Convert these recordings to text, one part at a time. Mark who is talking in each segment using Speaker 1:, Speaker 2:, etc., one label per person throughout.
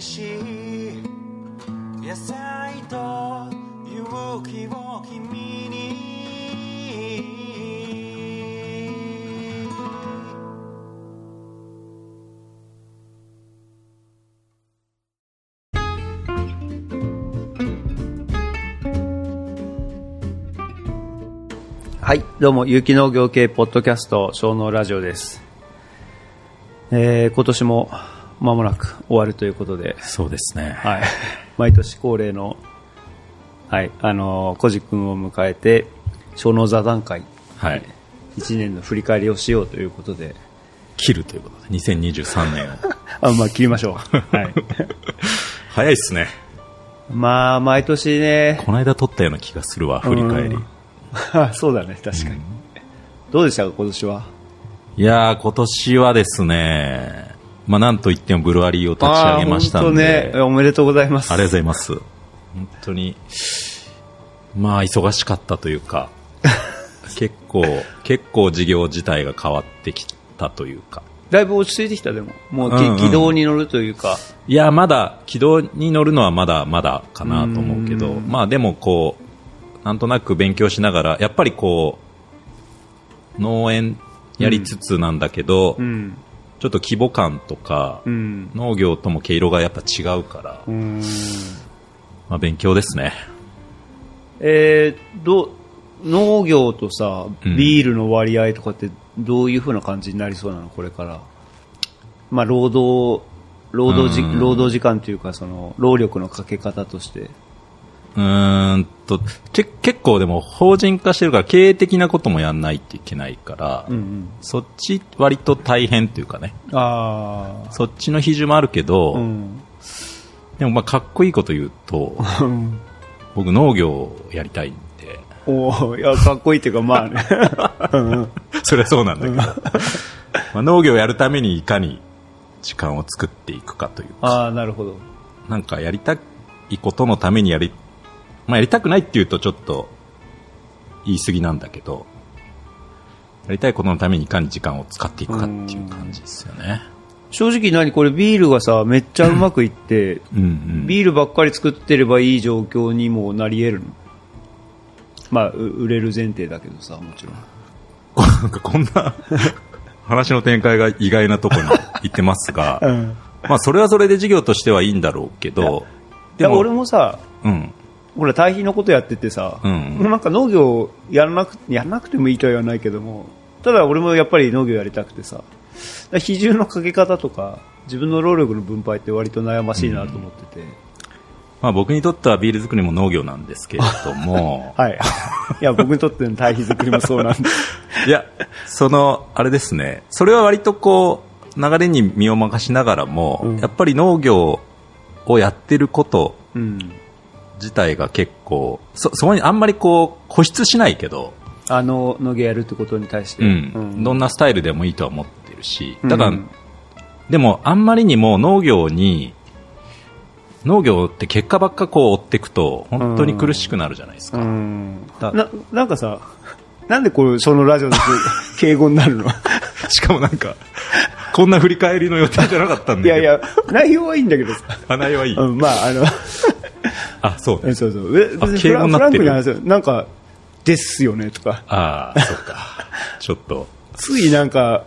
Speaker 1: しい野菜と勇気を君に
Speaker 2: はい、どうも、有機農業系ポッドキャスト、小農ラジオです。えー、今年も間もなく終わるということで、
Speaker 3: そうですね。
Speaker 2: はい、毎年恒例の、はい、あのー、コジ君を迎えて、小農座談会、
Speaker 3: はい。
Speaker 2: 1年の振り返りをしようということで、
Speaker 3: 切るということで、2023年を。
Speaker 2: あ、まあ、切りましょう。はい。
Speaker 3: 早いっすね。
Speaker 2: まあ、毎年ね、
Speaker 3: この間撮ったような気がするわ、振り返り
Speaker 2: うん。そうだね、確かに。どうでしたか、今年は？
Speaker 3: いやー、今年はですね、まあなんといってもブルワリーを立ち上げましたんで、
Speaker 2: ね、おめでとうございます。
Speaker 3: ありがとうございます。本当に、まあ忙しかったというか、結構、結構事業自体が変わってきたというか、
Speaker 2: だいぶ落ち着いてきた、でも。もう、
Speaker 3: うんうん
Speaker 2: 軌道に乗るというか。
Speaker 3: いや、まだ、軌道に乗るのはまだまだかなと思うけど、
Speaker 2: うん
Speaker 3: まあでもこう、なんとなく勉強しながら、やっぱりこう、農園やりつつなんだけど、
Speaker 2: うん。
Speaker 3: ちょっと規模感とか、
Speaker 2: うん。
Speaker 3: 農業とも毛色がやっぱ違うから。まあ勉強ですね。
Speaker 2: えー、ど、農業とさ、
Speaker 3: うん
Speaker 2: ビールの割合とかってどういう風な感じになりそうなの？これから。まあ、労働、労働じ、
Speaker 3: うん
Speaker 2: 労働時間というか、その、労力のかけ方として。
Speaker 3: うーんと、け結構でも法人化してるから経営的なこともやんないといけないから、
Speaker 2: うん
Speaker 3: そっち割と大変というかね、
Speaker 2: うん。ああ。
Speaker 3: そっちの比重もあるけど、
Speaker 2: うん。
Speaker 3: でもまあかっこいいこと言うと、僕農業をやりたいんで、
Speaker 2: おーいや、かっこいいっていうか、まあね。うん
Speaker 3: それはそうなんだけど、まあ農業をやるためにいかに時間を作っていくかというか、
Speaker 2: ああ、なるほど。
Speaker 3: なんかやりたいことのためにやり、まあやりたくないって言うとちょっと言い過ぎなんだけど、やりたいことのためにいかに時間を使っていくかっていう感じですよね。
Speaker 2: 正直何これビールがさ、めっちゃうまくいって、
Speaker 3: うんうん。
Speaker 2: ビールばっかり作ってればいい状況にもなり得るのまあ、う売れる前提だけどさ、もちろん。
Speaker 3: なんかこんな 話の展開が意外なところに行ってますが、
Speaker 2: うん。
Speaker 3: まあそれはそれで事業としてはいいんだろうけど、
Speaker 2: いや、俺もさ、
Speaker 3: うん。
Speaker 2: ほら、対比のことやっててさ、
Speaker 3: うん
Speaker 2: なんか農業やらなく、やらなくてもいいとは言わないけども、ただ俺もやっぱり農業やりたくてさ、比重のかけ方とか、自分の労力の分配って割と悩ましいなと思ってて、
Speaker 3: まあ僕にとってはビール作りも農業なんですけれども、
Speaker 2: はい。いや、僕にとっての対比作りもそうなんで。
Speaker 3: いや、その、あれですね、それは割とこう、流れに身を任しながらも、
Speaker 2: うん
Speaker 3: やっぱり農業をやってること
Speaker 2: うん。
Speaker 3: 自体が結構、そ、そこにあんまりこう、固執しないけど、
Speaker 2: あの、農業やるってことに対して。
Speaker 3: うん、どんなスタイルでもいいとは思ってるし、だから、
Speaker 2: うん
Speaker 3: でもあんまりにも農業に、農業って結果ばっかこう追っていくと、本当に苦しくなるじゃないですか。
Speaker 2: うん
Speaker 3: だ
Speaker 2: な、なんかさ、なんでこれ、そのラジオで敬語になるの？
Speaker 3: しかもなんか、こんな振り返りの予定じゃなかったんだけど。
Speaker 2: いやいや、内容はいいんだけどさ。
Speaker 3: 花江はいい。
Speaker 2: うん、まあ、あの、
Speaker 3: あ、そう
Speaker 2: えそうそう。え別に
Speaker 3: なっ。
Speaker 2: なんか、ですよね、とか。
Speaker 3: ああ、そうか。ちょっと、
Speaker 2: ついなんか、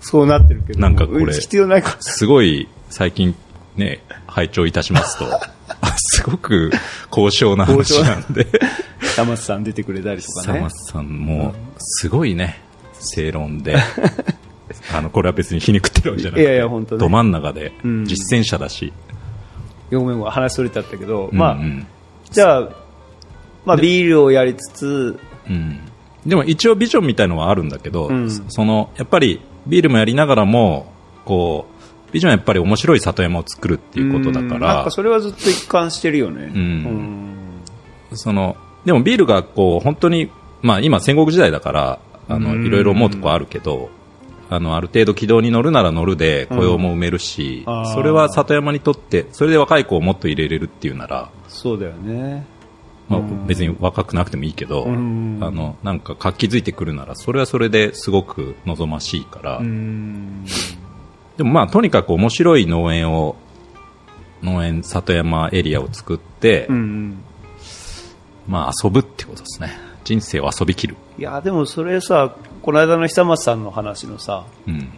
Speaker 2: そうなってるけど。
Speaker 3: なんかこれ
Speaker 2: 必要ないか
Speaker 3: すごい最近ね、拝聴いたしますと、あ すごく高尚な話なんで、
Speaker 2: ら。山津さん出てくれたりとかね
Speaker 3: さんも、すごいね、正論で、あの、これは別に皮肉ってるわけじゃなくて、
Speaker 2: いやいや本当ね
Speaker 3: ど真ん中で
Speaker 2: うん
Speaker 3: 実践者だし、
Speaker 2: ごめんごめん、話それちゃったけど、
Speaker 3: うん
Speaker 2: まあ、
Speaker 3: うん
Speaker 2: じゃあ、まあ、ビールをやりつつ、
Speaker 3: うん。でも一応ビジョンみたいのはあるんだけど、
Speaker 2: うん。
Speaker 3: その、やっぱりビールもやりながらも、こう、ビジョンはやっぱり面白い里山を作るっていうことだか
Speaker 2: うん。なん。それはずっと一貫してるよね。
Speaker 3: うん。その、でもビールがこう、本当に、まあ今戦国時代だから、あの、
Speaker 2: うん。
Speaker 3: いろいろ思うとこあるけど、あの、ある程度軌道に乗るなら乗るで雇用も埋めるし、
Speaker 2: うん
Speaker 3: それは里山にとって、それで若い子をもっと入れれるっていうなら、
Speaker 2: そうだよね。
Speaker 3: まあ
Speaker 2: うん
Speaker 3: 別に若くなくてもいいけど、
Speaker 2: うん
Speaker 3: あの、なんか活気づいてくるなら、それはそれですごく望ましいから、
Speaker 2: うん。
Speaker 3: でもまあとにかく面白い農園を農園里山エリアを作って。まあ遊ぶってことですね。人生を遊びきる。
Speaker 2: いや、でもそれさ、この間の久松さんの話のさ、
Speaker 3: うん。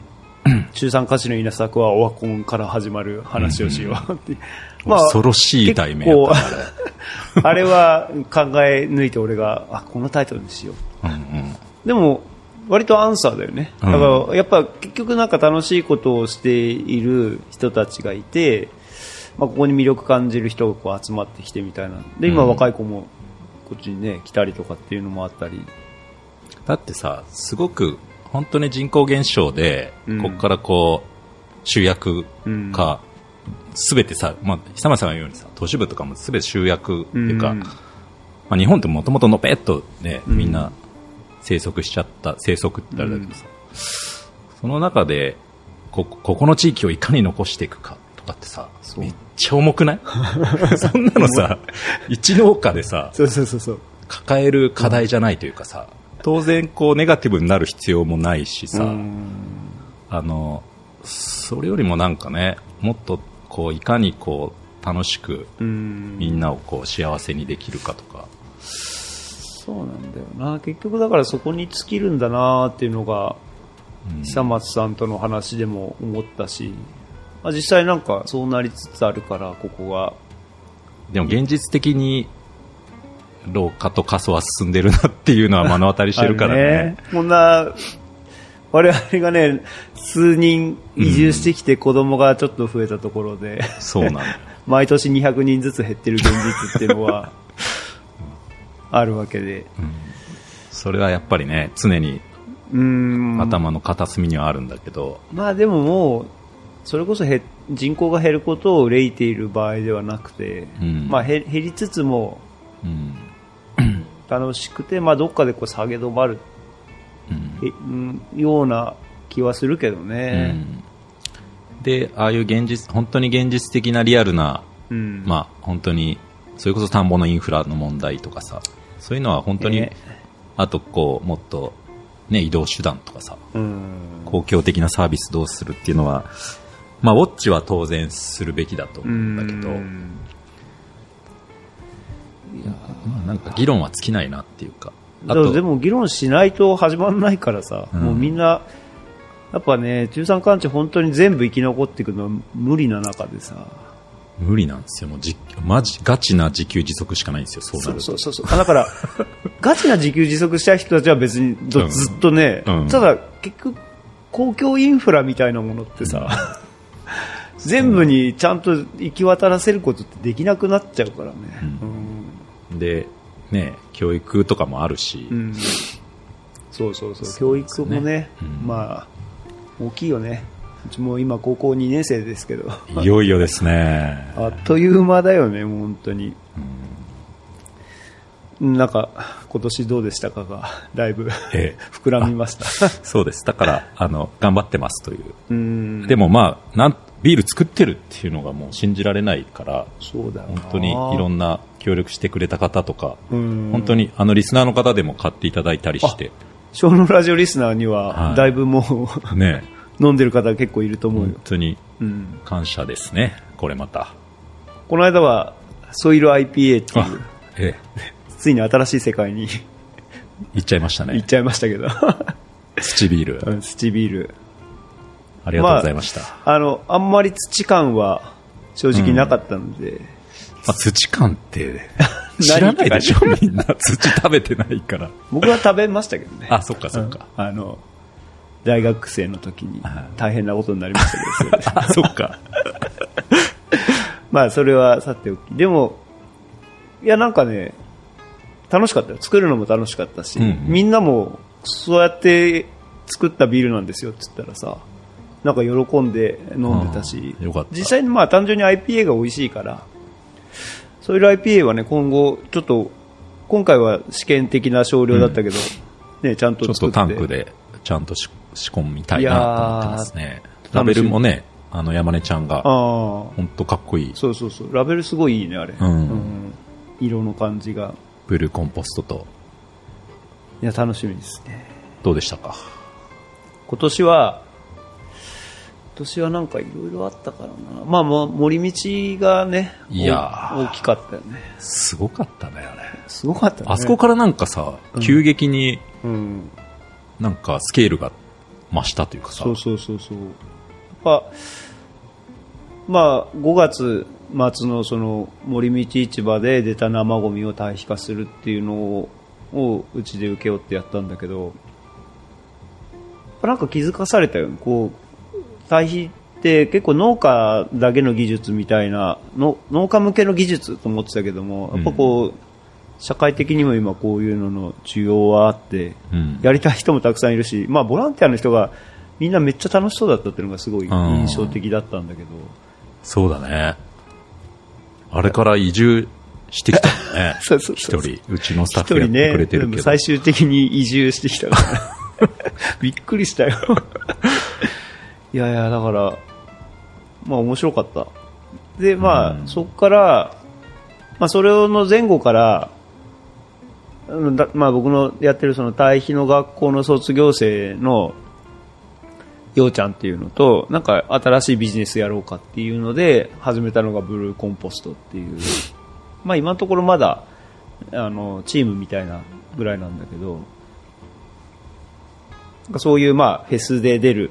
Speaker 2: 中産歌手の稲作はオワコンから始まる話をしよう って。
Speaker 3: 恐ろしい題名やった
Speaker 2: あれは考え抜いて俺が、あ、このタイトルにしよう。
Speaker 3: うんうん。
Speaker 2: でも、割とアンサーだよね。
Speaker 3: うん
Speaker 2: だから、やっぱ結局なんか楽しいことをしている人たちがいて、まあ、ここに魅力感じる人がこう集まってきてみたいな。で、今
Speaker 3: うん
Speaker 2: 若い子もこっちにね、来たりとかっていうのもあったり。
Speaker 3: だってさ、すごく本当に人口減少で、
Speaker 2: うん。
Speaker 3: ここからこう、集約
Speaker 2: うん。
Speaker 3: か、すべてさ、まあ、久松さんが言うようにさ、都市部とかもすべて集約っていうか、
Speaker 2: うん。
Speaker 3: まあ、日本ってもともとのぺっとね、
Speaker 2: うん。
Speaker 3: みんな生息しちゃった、生息ってあれだけどさ、その中でこ、ここの地域をいかに残していくかとかってさ、めっちゃ重くない？そんなのさ、一農家でさ、
Speaker 2: そうそうそうそう。
Speaker 3: 抱える課題じゃないというかさ、当然こうネガティブになる必要もないしさ、
Speaker 2: うん。
Speaker 3: あの、それよりもなんかね、もっとこういかにこう楽しく
Speaker 2: うん。
Speaker 3: みんなをこう幸せにできるかとか、
Speaker 2: そうなんだよな。結局だからそこに尽きるんだなっていうのが、
Speaker 3: うん。
Speaker 2: 久松さんとの話でも思ったし、まあ、実際なんかそうなりつつあるから、ここが。
Speaker 3: でも現実的に老化と過疎は進んでるなっていうのは目の当たりしてるから
Speaker 2: ある
Speaker 3: ね。
Speaker 2: こんな、我々がね、数人移住してきて子供がちょっと増えたところで、
Speaker 3: そうなの。
Speaker 2: 毎年200人ずつ減ってる現実っていうのは、あるわけで。
Speaker 3: それはやっぱりね、常に。頭の片隅にはあるんだけど、
Speaker 2: まあでももう、それこそ減人口が減ることを憂いている場合ではなくて、
Speaker 3: うん
Speaker 2: まあ減減りつつも
Speaker 3: うん
Speaker 2: 楽しくて、まあどっかでこう下げ止まる
Speaker 3: うん
Speaker 2: えうんような気はするけどね。
Speaker 3: で、ああいう現実、本当に現実的なリアルな、
Speaker 2: うん。
Speaker 3: まあ本当に、それこそ田んぼのインフラの問題とかさ、そういうのは本当に、
Speaker 2: ね
Speaker 3: あとこう、もっと、ね、移動手段とかさ、
Speaker 2: うん。
Speaker 3: 公共的なサービスどうするっていうのは、まあウォッチは当然するべきだと思うんだけど、
Speaker 2: うん
Speaker 3: まあなんか議論は尽きないなっていうか、
Speaker 2: でも議論しないと始まらないからさ、
Speaker 3: うん。
Speaker 2: もうみんな、やっぱね、中産関地本当に全部生き残っていくのは無理な中でさ、
Speaker 3: 無理なんですよ。もうじ、マジ、ガチな自給自足しかないんですよ、そうな
Speaker 2: そ
Speaker 3: ると。
Speaker 2: うそうそうそう。あだから、ガチな自給自足したい人たちは別にずっとね、
Speaker 3: うん。
Speaker 2: ただ結局、公共インフラみたいなものってさ、全部にちゃんと行き渡らせることってできなくなっちゃうからね。
Speaker 3: で、ね、教育とかもあるし、
Speaker 2: うんうんそうそうそう。教育もね、
Speaker 3: うん
Speaker 2: まあ、大きいよね。うちも今高校2年生ですけど、
Speaker 3: いよいよですね。
Speaker 2: あっという間だよね、もう本当に。なんか、今年どうでしたかが、だいぶ
Speaker 3: ええ
Speaker 2: 膨らみました。
Speaker 3: そうです。だから、あの、頑張ってますという。
Speaker 2: うん
Speaker 3: でもまあ、なん、ビール作ってるっていうのがもう信じられないから、
Speaker 2: そうだ
Speaker 3: 本当にいろんな協力してくれた方とか、
Speaker 2: うん
Speaker 3: 本当にあのリスナーの方でも買っていただいたりして、
Speaker 2: 小のラジオリスナーに
Speaker 3: は
Speaker 2: は、
Speaker 3: い
Speaker 2: だいぶもう、
Speaker 3: ね、
Speaker 2: 飲んでる方結構いると思うよ
Speaker 3: 本。当に
Speaker 2: うん。
Speaker 3: 感謝ですね。これまた。
Speaker 2: この間は、ソイル IPA ってい
Speaker 3: あ
Speaker 2: う、、
Speaker 3: え
Speaker 2: ついに新しい世界に
Speaker 3: え、行っちゃいましたね。
Speaker 2: 行っちゃいましたけど、
Speaker 3: 土ビール。
Speaker 2: うんスチビール。
Speaker 3: ありがとうございました。ま
Speaker 2: あの、あんまり土感は正直なかったので、
Speaker 3: あ、土感って、知らないでしょみんな。土食べてないから。
Speaker 2: 僕は食べましたけどね。
Speaker 3: あ、そっかそっか。
Speaker 2: あの、大学生の時に
Speaker 3: はい
Speaker 2: 大変なことになりましたけど、それで
Speaker 3: あ、そっか。
Speaker 2: まあそれはさておき。でも、いやなんかね、楽しかったよ。作るのも楽しかったし、
Speaker 3: うんうん
Speaker 2: みんなもそうやって作ったビールなんですよって言ったらさ、なんか喜んで飲んでたし
Speaker 3: あ、ーよかった
Speaker 2: 実際にまあ単純に IPA が美味しいから、そういう IPA はね、今後ちょっと、今回は試験的な少量だったけど、ね、ちゃんと
Speaker 3: ちょっ。とタンクでちゃんとし仕込みたいなと思ってますね。ラベルもね、あの山根ちゃんが。本当かっこいい。
Speaker 2: そうそうそう。ラベルすごいいいね、あれ。
Speaker 3: うん
Speaker 2: 色の感じが。
Speaker 3: ブルーコンポストと、
Speaker 2: いや、楽しみですね。
Speaker 3: どうでしたか？
Speaker 2: 今年は、年はなんかいろいろあったからな。まあ、もう森道がね、
Speaker 3: いやー
Speaker 2: 大大きかったよね。
Speaker 3: すごかったね、あれ。
Speaker 2: すごかったね。
Speaker 3: あそこからなんかさ、急激に
Speaker 2: うん。
Speaker 3: なんかスケールが増したというかさ。
Speaker 2: そうそうそうそう。やっぱ、まあ、5月末のその森道市場で出た生ゴミを堆肥化するっていうのを、をうちで請け負ってやったんだけど、なんか気づかされたよね。こう、堆肥って結構農家だけの技術みたいな、の農家向けの技術と思ってたけども、やっぱこう、社会的にも今こういうのの需要はあって、
Speaker 3: うん。
Speaker 2: やりたい人もたくさんいるし、まあ、ボランティアの人がみんなめっちゃ楽しそうだったっていうのがすごい印象的だったんだけど、
Speaker 3: そうだね。あれから移住してきたもんね。一人、うちのスタッフやってくれ
Speaker 2: ね
Speaker 3: てるけど。
Speaker 2: 最終的に移住してきたから びっくりしたよいやいやだからまあ面白かった。でまあ、
Speaker 3: うん。
Speaker 2: そこから、まあ、それの前後からまあ、僕のやってるその対比の学校の卒業生のようちゃんっていうのと、なんか新しいビジネスやろうかっていうので始めたのがブルーコンポストっていう、まあ今のところまだ、あの、チームみたいなぐらいなんだけど、そういうまあフェスで出る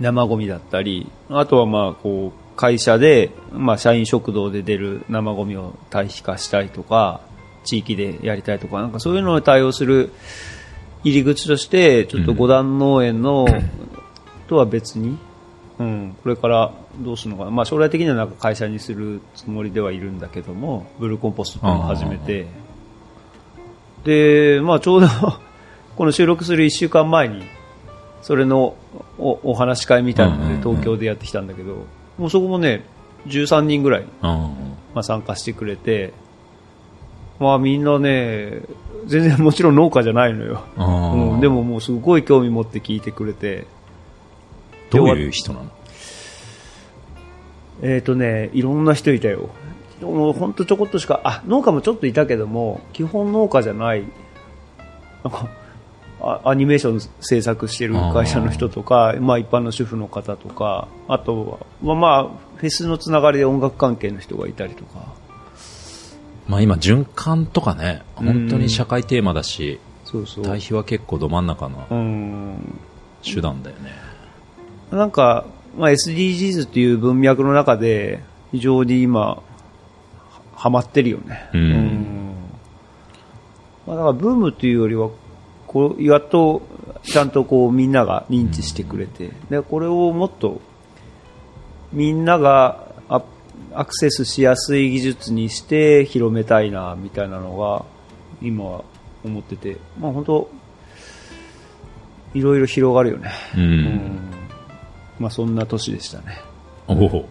Speaker 2: 生ゴミだったり、あとはまあこう会社で、まあ社員食堂で出る生ゴミを堆肥化したいとか、地域でやりたいとか、なんかそういうのに対応する入り口として、ちょっと五段農園の、とは別に、うん、これからどうするのかな、まあ、将来的にはなんか会社にするつもりではいるんだけども、ブルーコンポストっていうのを始めて、で、まあ、ちょうどこの収録する1週間前に、それのおお話し会みたいなので東京でやってきたんだけど、もうそこもね、13人ぐらい、
Speaker 3: うん。
Speaker 2: まあ、参加してくれて、まあみんなね、全然もちろん農家じゃないのよ。
Speaker 3: うん
Speaker 2: うん、でももうすごい興味持って聞いてくれて、
Speaker 3: どういう人なの？
Speaker 2: えっ、とね、いろんな人いたよ。もうほんとちょこっとしか、あ、農家もちょっといたけども、基本農家じゃない、なんか、あアニメーション制作してる会社の人とか、まあ一般の主婦の方とか、あとは、まあまあ、フェスのつながりで音楽関係の人がいたりとか、
Speaker 3: まあ今、循環とかね、本当に社会テーマだし、
Speaker 2: そうそう。
Speaker 3: 対比は結構ど真ん中の
Speaker 2: うん。
Speaker 3: 手段だよね。
Speaker 2: なんか、まあ、SDGs っていう文脈の中で、非常に今、はハマってるよね。
Speaker 3: うん
Speaker 2: まあ、だからブームっていうよりは、こう、やっと、ちゃんとこう、みんなが認知してくれて、で、これをもっと、みんながアアクセスしやすい技術にして広めたいな、みたいなのが、今は思ってて、まあ本当いろいろ広がるよね。
Speaker 3: う。
Speaker 2: うんんまあそんな年でしたね。
Speaker 3: おお。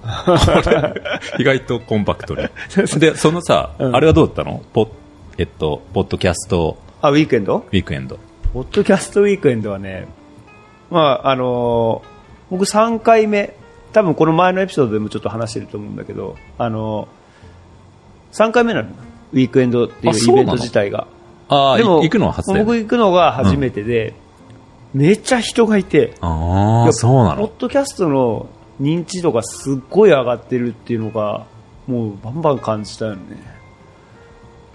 Speaker 3: 意外とコンパクトに。で、そのさ、
Speaker 2: うん
Speaker 3: あれはどうだったの？ポッ、えっと、ポッドキャスト
Speaker 2: あ、ウィークエンド？
Speaker 3: ウィークエンド。
Speaker 2: ポッドキャストウィークエンドはね、まあ、あのー僕3回目、多分この前のエピソードでもちょっと話してると思うんだけど、あのー、3回目なの。ウィークエンドっていうイベント自体が。
Speaker 3: ああ、い
Speaker 2: でも、
Speaker 3: 行くのは初。
Speaker 2: 僕行くのが初めてで、めっちゃ人がいて、
Speaker 3: ああ、そうなの？
Speaker 2: ドキャストの認知度がすっごい上がってるっていうのが、もうバンバン感じたよね。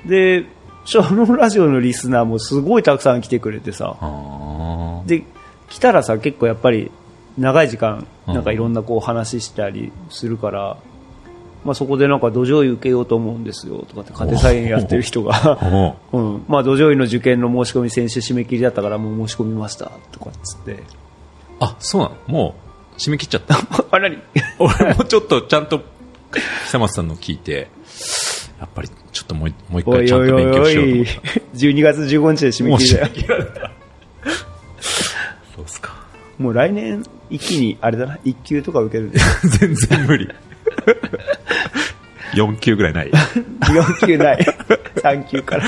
Speaker 2: で、そのラジオのリスナーもすごいたくさん来てくれてさ、
Speaker 3: あ
Speaker 2: で、来たらさ、結構やっぱり長い時間、
Speaker 3: うん。
Speaker 2: なんかいろんなこう話したりするから、まあそこでなんか土壌医受けようと思うんですよとかって家庭菜園やってる人
Speaker 3: あ。
Speaker 2: が、
Speaker 3: う。
Speaker 2: ん、まあ土壌医の受験の申し込み先週締め切りだったからもう申し込みましたとかっつって、
Speaker 3: あ、そうなの？もう、締め切っちゃった？
Speaker 2: あ、何
Speaker 3: 俺もちょっとちゃんと、久松さんの聞いて、やっぱりちょっともう一もう一回ちゃんと勉強しようと
Speaker 2: い
Speaker 3: 思った。
Speaker 2: 12月15日で締め切りだよ。
Speaker 3: 切られた。そうっすか。
Speaker 2: もう来年一気に、あれだな、1級とか受けるんで。
Speaker 3: 全然無理。4級ぐらいない。
Speaker 2: 4級ない。3級から。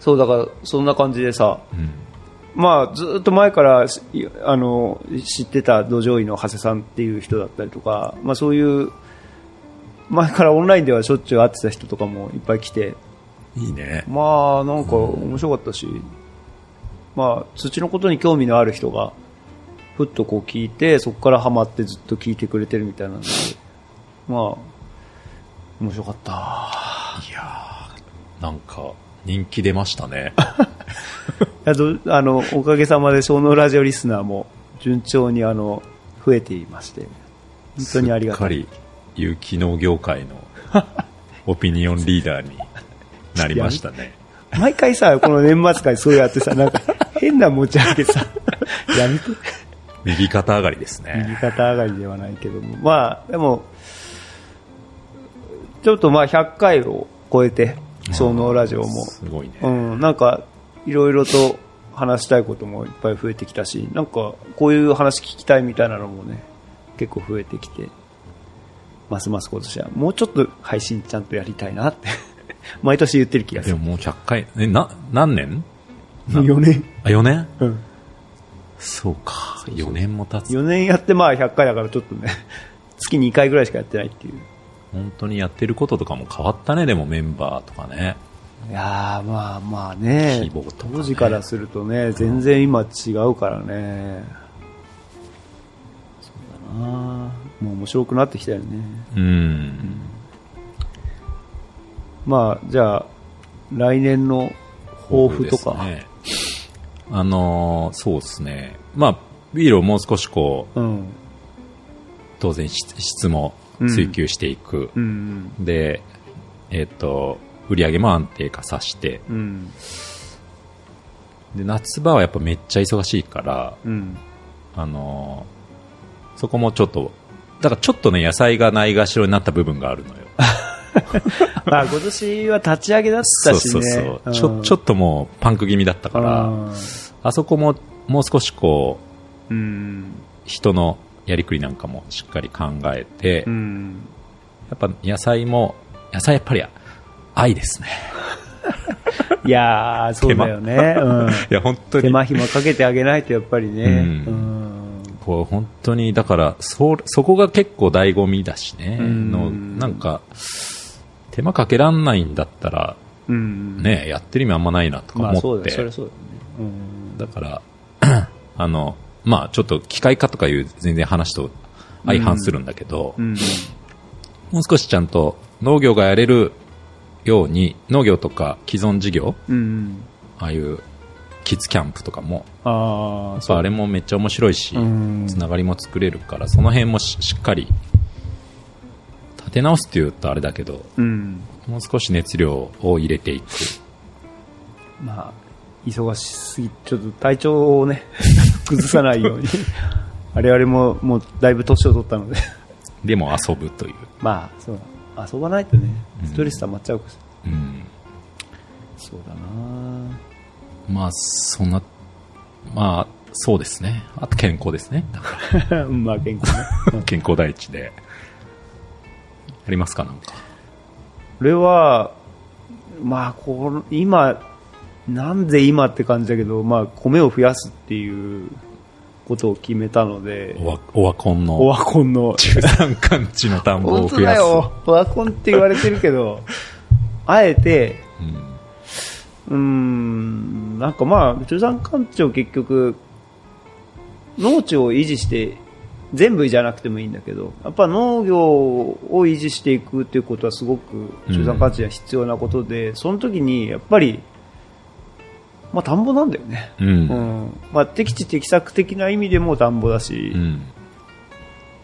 Speaker 2: そう、だから、そんな感じでさ、
Speaker 3: うん。
Speaker 2: まあ、ずっと前からしあの知ってた土壌医の長谷さんっていう人だったりとか、まあ、そういう前からオンラインではしょっちゅう会ってた人とかもいっぱい来て、
Speaker 3: いいね。
Speaker 2: まあなんか面白かったし、まあ、土のことに興味のある人がふっとこう聞いて、そこからハマってずっと聞いてくれてるみたいなんで、まあ、面白かった。
Speaker 3: いやーなんか、人気出ましたね。
Speaker 2: あと、あの、おかげさまで、小脳ラジオリスナーも順調にあの、増えていまして、本当にありがたい。
Speaker 3: すっかり、有機農業界のオピニオンリーダーになりましたね。
Speaker 2: 毎回さ、この年末会そうやってさ、なんか、変な持ち上げさ、やめて。
Speaker 3: 右肩上がりです
Speaker 2: 右
Speaker 3: ね。
Speaker 2: 肩上がりではないけども。まあ、でも、ちょっとまあ100回を超えて、小脳ラジオも。
Speaker 3: すごいね。
Speaker 2: うん、なんか、いろいろと話したいこともいっぱい増えてきたし、なんか、こういう話聞きたいみたいなのもね、結構増えてきて、ますます今年は、もうちょっと配信ちゃんとやりたいなって、毎年言ってる気がする。
Speaker 3: でももう100回、え、な、何年
Speaker 2: ？4年。
Speaker 3: あ、4年？
Speaker 2: うん。
Speaker 3: そうか。4年も経つ。
Speaker 2: 4年やってまあ100回だからちょっとね、月2回ぐらいしかやってないっていう。
Speaker 3: 本当にやってることとかも変わったね、でもメンバーとかね。
Speaker 2: いやーまあまあね
Speaker 3: ね
Speaker 2: 当時からするとね、全然今違うからね。そうだなもう面白くなってきたよね。
Speaker 3: うん。
Speaker 2: まあ、じゃあ、来年の抱負とか。
Speaker 3: ねあのーそうですね。まあ、ビールをもう少しこう、
Speaker 2: うん。
Speaker 3: 当然質質も追求していく。
Speaker 2: うん。
Speaker 3: で、えっ、と、売り上げも安定化させて、
Speaker 2: うん。
Speaker 3: で、夏場はやっぱめっちゃ忙しいから、
Speaker 2: うん。
Speaker 3: あのーそこもちょっと、だからちょっとね、野菜がないがしろになった部分があるのよ。
Speaker 2: ま あ今年は立ち上げだったしね。
Speaker 3: そうそうそう。ちょ、ちょっともうパンク気味だったか、
Speaker 2: から
Speaker 3: あそこももう少しこう、
Speaker 2: うん。
Speaker 3: 人のやりくりなんかもしっかり考えて、
Speaker 2: うん。
Speaker 3: やっぱ野菜も、野菜やっぱり愛ですね。
Speaker 2: いやー、そうだよね。うん。
Speaker 3: いや、本当
Speaker 2: 手
Speaker 3: に。
Speaker 2: 間暇かけてあげないとやっぱりね。
Speaker 3: うん
Speaker 2: うん。
Speaker 3: こう本当に、だから、そ、そこが結構醍醐味だしね。
Speaker 2: うん
Speaker 3: の、なんか、手間かけらんないんだったら、
Speaker 2: うん。
Speaker 3: ね、やってる意味あんまないなとか
Speaker 2: まあ
Speaker 3: 思って。
Speaker 2: だだよね。
Speaker 3: だから、あの、まあちょっと機械化とかいう全然話と相反するんだけど。もう少しちゃんと農業がやれるように、農業とか既存事業、
Speaker 2: うん。
Speaker 3: ああいうキッズキャンプとかも、
Speaker 2: ああ、
Speaker 3: あれもめっちゃ面白いし、
Speaker 2: うん
Speaker 3: つながりも作れるから、その辺もししっかり立て直すって言うとあれだけど、
Speaker 2: うん。
Speaker 3: もう少し熱量を入れていく。
Speaker 2: まあ、忙しすぎ、ちょっと体調をね、崩さないように。我々ももうだいぶ年を取ったので。
Speaker 3: でも遊ぶという。
Speaker 2: まあ、そうだ。遊ばないとね、ストレス溜まっちゃうから。
Speaker 3: うん
Speaker 2: そうだ
Speaker 3: まあ、そんな、まあ、そうですね。あと健康ですね。だか
Speaker 2: なまあ、健康ね。
Speaker 3: ら 健康第一で。ありますかなんか？
Speaker 2: これは、まあ、この、今、なんで今って感じだけど、まあ、米を増やすっていうことを決めたので、
Speaker 3: オワオワコン
Speaker 2: オ
Speaker 3: の
Speaker 2: ワコンの、
Speaker 3: 中山間地の田んぼ
Speaker 2: 本当
Speaker 3: を増やす。
Speaker 2: だよ、オワコンって言われてるけど、あえて、
Speaker 3: うん
Speaker 2: うーん、なんかまあ、中山間地を結局、農地を維持して、全部じゃなくてもいいんだけど、やっぱ農業を維持していくっていうことはすごく中山間地には必要なことで、その時にやっぱり、まあ田んぼなんだよね。
Speaker 3: うん。
Speaker 2: う
Speaker 3: うん。
Speaker 2: ん。まあ適地適作的な意味でも田んぼだし、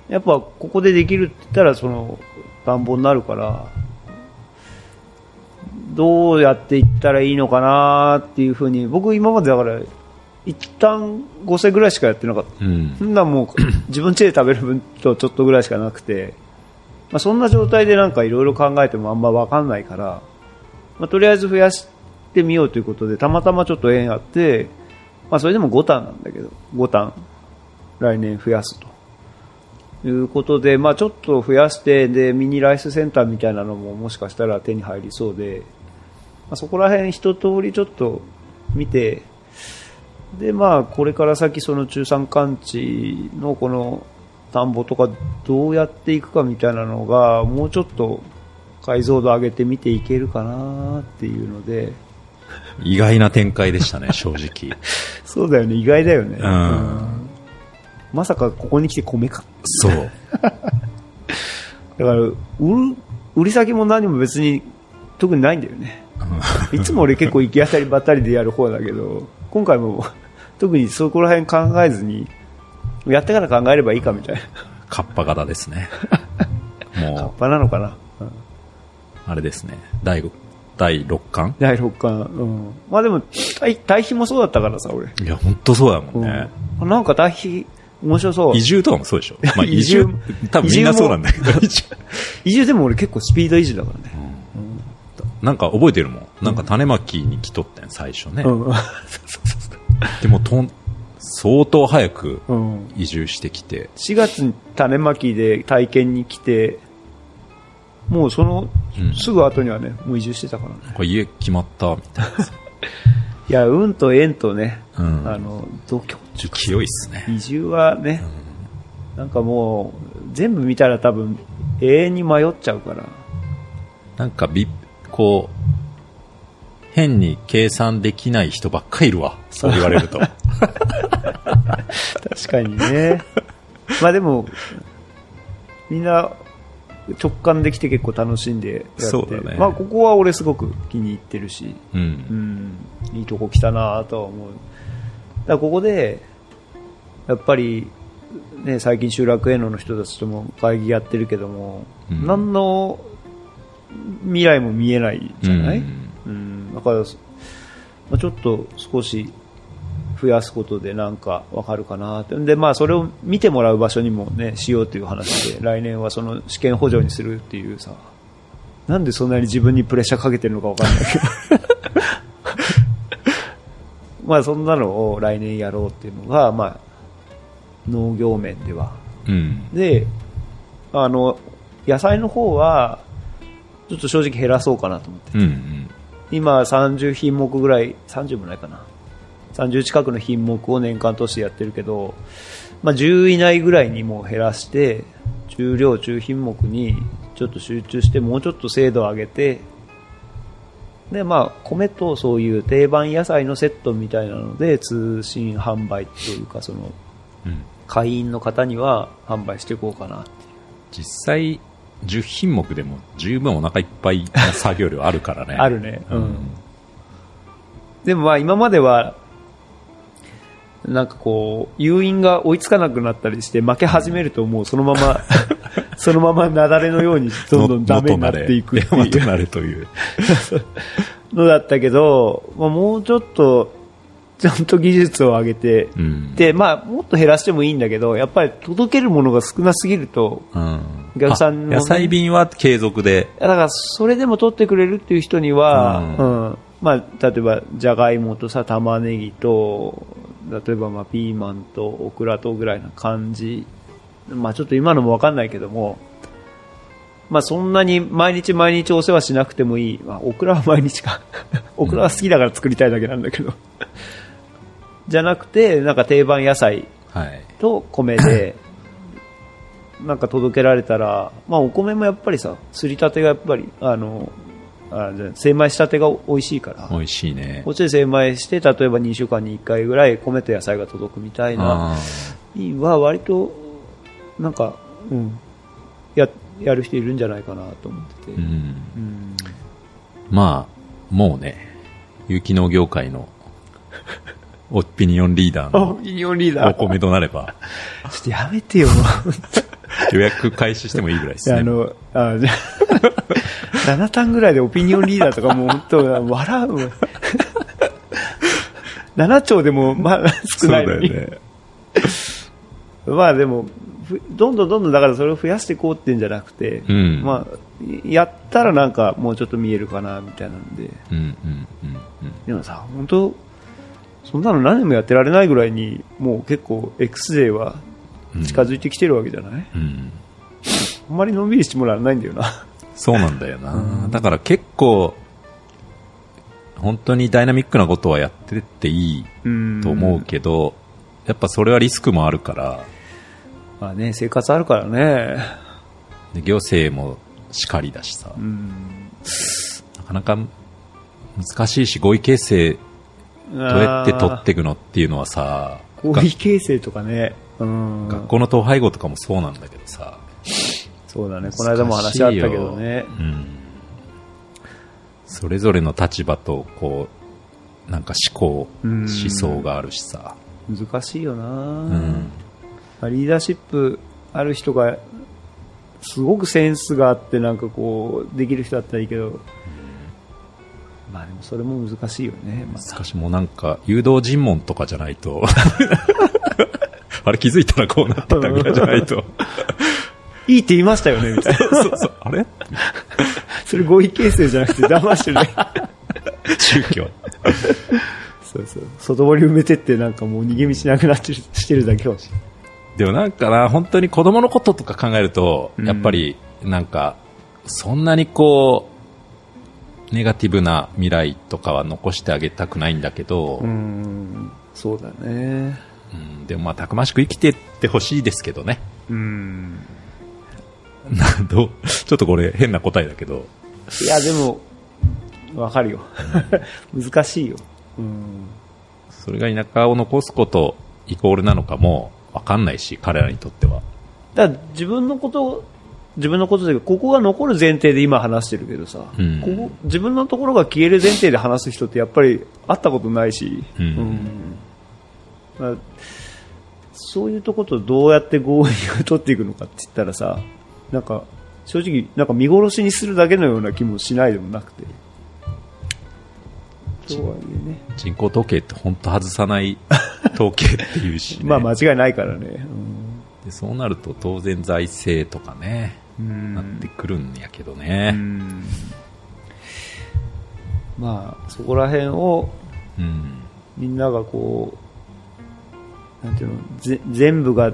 Speaker 2: やっぱここでできるって言ったらその田んぼになるから、どうやっていったらいいのかなっていうふうに、僕今までだから、一旦5世ぐらいしかやってなかった。
Speaker 3: うん
Speaker 2: そ。んなんもう 自分家で食べる分とちょっとぐらいしかなくて、まあ、そんな状態でなんかいろいろ考えてもあんまわかんないから、まあ、とりあえず増やしてみようということで、たまたまちょっと縁あって、まあそれでも5単なんだけど、5単来年増やすと。いうことで、まあちょっと増やして、で、ミニライスセンターみたいなのももしかしたら手に入りそうで、まあ、そこら辺一通りちょっと見て、で、まあ、これから先、その中山間地のこの田んぼとかどうやっていくかみたいなのが、もうちょっと解像度上げて見ていけるかなっていうので、
Speaker 3: 意外な展開でしたね、正直。
Speaker 2: そうだよね、意外だよね。
Speaker 3: うん
Speaker 2: まさかここに来て米か。
Speaker 3: そう。
Speaker 2: だから、売る、売り先も何も別に特にないんだよね。いつも俺結構行き当たりばったりでやる方だけど、今回も 特にそこら辺考えずに、やってから考えればいいかみたいな。
Speaker 3: カッパ型ですね。も
Speaker 2: バなのかな？うん
Speaker 3: う、あれですね。第五第6巻
Speaker 2: 第6巻。うん。まあでも、対対比もそうだったからさ、俺。
Speaker 3: いや、本当そうだもんね。
Speaker 2: うん。なんか対比、面白そう。
Speaker 3: 移住とかもそうでしょ。まあ移
Speaker 2: 移住
Speaker 3: 住、多分みんなそうなんだけど、移住
Speaker 2: 移住でも俺結構スピード維持だからね。
Speaker 3: なんか覚えてるもん。なんか種まきに来とったん最初ね。
Speaker 2: うん。
Speaker 3: でもとん、相当早く
Speaker 2: うん。
Speaker 3: 移住してきて、
Speaker 2: 4月に種まきで体験に来て、もうその
Speaker 3: うん
Speaker 2: すぐ後にはね、もう移住してたからね。
Speaker 3: これ家決まったみたいなさ。
Speaker 2: いや、運と縁とね、
Speaker 3: うん
Speaker 2: あの、度胸
Speaker 3: 清いっすね。
Speaker 2: 移住はね、なんかもう、全部見たら多分、永遠に迷っちゃうから。
Speaker 3: なんかび、こう、変に計算できない人ばっかりいるわ。そう言われると。
Speaker 2: 確かにね。まあでも、みんな直感できて結構楽しんでやって。
Speaker 3: そうだね
Speaker 2: まあここは俺すごく気に入ってるし、
Speaker 3: う。
Speaker 2: うんん、いいとこ来たなとは思う。だからここで、やっぱり、ね、最近集落営農の人たちとも会議やってるけども、
Speaker 3: うん
Speaker 2: 何の未来も見えないじゃない、
Speaker 3: う
Speaker 2: うんんだから、まあ、ちょっと少し増やすことでなんかわかるかなって。で、まあそれを見てもらう場所にもね、しようという話で、来年はその試験補助にするっていうさ、なんでそんなに自分にプレッシャーかけてるのかわかんないけど。まあそんなのを来年やろうっていうのが、まあ農業面では。
Speaker 3: うん。
Speaker 2: で、あの、野菜の方は、ちょっと正直減らそうかなと思って。
Speaker 3: うんうん。
Speaker 2: 今30品目ぐらい、30もないかな。30近くの品目を年間通してやってるけど、まあ10以内ぐらいにもう減らして、重量中品目にちょっと集中して、もうちょっと精度を上げて、で、まあ、米とそういう定番野菜のセットみたいなので、通信販売というか、その、
Speaker 3: うん
Speaker 2: 会員の方には販売していこうかなって。
Speaker 3: 実際、10品目でも十分お腹いっぱいな作業量あるからね。
Speaker 2: あるね。う
Speaker 3: うん
Speaker 2: ん。でもまあ今までは、なんかこう、誘引が追いつかなくなったりして負け始めるともうそのまま、そのまま雪崩のようにどんどんダメになっていくっていう。
Speaker 3: の
Speaker 2: だったけど、まあ、もうちょっと、ちゃんと技術を上げて、
Speaker 3: うん。
Speaker 2: で、まあもっと減らしてもいいんだけど、やっぱり届けるものが少なすぎると、
Speaker 3: うん。
Speaker 2: お客さんもね
Speaker 3: あ野菜便は継続で。
Speaker 2: だからそれでも取ってくれるっていう人には、
Speaker 3: う
Speaker 2: うん。まあ、例えばじゃがいもとさ玉ねぎと例えばまあピーマンとオクラとぐらいな感じ、まあ、ちょっと今のも分かんないけども、まあ、そんなに毎日毎日お世話しなくてもいい、まあ、オクラは毎日か。オクラは好きだから作りたいだけなんだけどじゃなくてなんか定番野菜
Speaker 3: はい。
Speaker 2: と米で、なんか届けられたら、まあお米もやっぱりさ、すりたてがやっぱり、あの、あじゃあ精米したてが美味しいから、
Speaker 3: 美味しいね
Speaker 2: こ。っちで精米して、例えば2週間に1回ぐらい米と野菜が届くみたいな、
Speaker 3: あ
Speaker 2: は割と、なんか、うん、や、やる人いるんじゃないかなと思ってて。
Speaker 3: ーうん。
Speaker 2: うん
Speaker 3: まあ、もうね、有機農業界のオピニオンリーダーの
Speaker 2: あミニオンリーダー。
Speaker 3: お米となれば、
Speaker 2: ちょっとやめてよ。
Speaker 3: 予約開始してもいいぐらいですね。
Speaker 2: あの、あ、じゃあ、7単ぐらいでオピニオンリーダーとかもう本当、笑うわ。7丁でも、まあ、少ないのに。
Speaker 3: そうだよね。
Speaker 2: まあでも、ふどんどんどんどんだからそれを増やしていこうっていうんじゃなくて、
Speaker 3: うん
Speaker 2: まあ、やったらなんかもうちょっと見えるかな、みたいなんで。
Speaker 3: うんうんうんうん。
Speaker 2: でもさ、本当そんなの何年もやってられないぐらいに、もう結構 X デーは近づいてきてるわけじゃない、
Speaker 3: うん。
Speaker 2: あんまりのんびりしてもらわないんだよな。
Speaker 3: そうなんだよな。だから結構、本当にダイナミックなことはやってっていい
Speaker 2: うん
Speaker 3: と思うけど、やっぱそれはリスクもあるから、
Speaker 2: まあね、生活あるからね。
Speaker 3: で行政もしかりだしさ、
Speaker 2: うん。
Speaker 3: なかなか難しいし、合意形成どうやって取っていくのっていうのはさ、
Speaker 2: 合意形成とかね。うん。
Speaker 3: 学校の統廃合とかもそうなんだけどさ。
Speaker 2: そうだね。この間も話あったけどね。
Speaker 3: うん。それぞれの立場と、こう、なんか思考、
Speaker 2: うん
Speaker 3: 思想があるしさ。
Speaker 2: 難しいよな、
Speaker 3: うん。
Speaker 2: まあリーダーシップある人が、すごくセンスがあって、なんかこう、できる人だったらいいけど、まあでもそれも難しいよね。ま
Speaker 3: しかしもうなんか、誘導尋問とかじゃないと、あれ気づいたらこうなってたぐらいじゃないと。
Speaker 2: いいって言いましたよね、みたいな。
Speaker 3: そうそう、あれ？
Speaker 2: それ合意形成じゃなくて騙してるね。
Speaker 3: 宗教。
Speaker 2: そうそう。外堀埋めてってなんかもう逃げ道なくなってるしてるだけかもしれない。
Speaker 3: でもなんかな、本当に子供のこととか考えると、
Speaker 2: うん
Speaker 3: やっぱり、なんか、そんなにこう、ネガティブな未来とかは残してあげたくないんだけど、
Speaker 2: うーん、そうだね。
Speaker 3: うんでもまあ、たくましく生きてってほしいですけどね。
Speaker 2: うん。
Speaker 3: などうちょっとこれ変な答えだけど、
Speaker 2: いや、でも、わかるよ。難しいよ。うん。
Speaker 3: それが田舎を残すことイコールなのかもわかんないし、彼らにとっては。
Speaker 2: だ自分のこと、自分のことで、ここが残る前提で今話してるけどさ、
Speaker 3: うん
Speaker 2: ここ自分のところが消える前提で話す人ってやっぱり会ったことないし、
Speaker 3: うん
Speaker 2: まあそういうとことどうやって合意を取っていくのかって言ったらさ、なんか正直なんか見殺しにするだけのような気もしないでもなくて。とはいえね。
Speaker 3: 人口統計って本当外さない統計っていうし、ね、
Speaker 2: まあ間違いないからね。
Speaker 3: でそうなると当然財政とかね、
Speaker 2: うん
Speaker 3: なってくるんやけど
Speaker 2: う
Speaker 3: ね。
Speaker 2: んまあそこら辺を
Speaker 3: うん。
Speaker 2: みんながこうなんていうのぜ全部が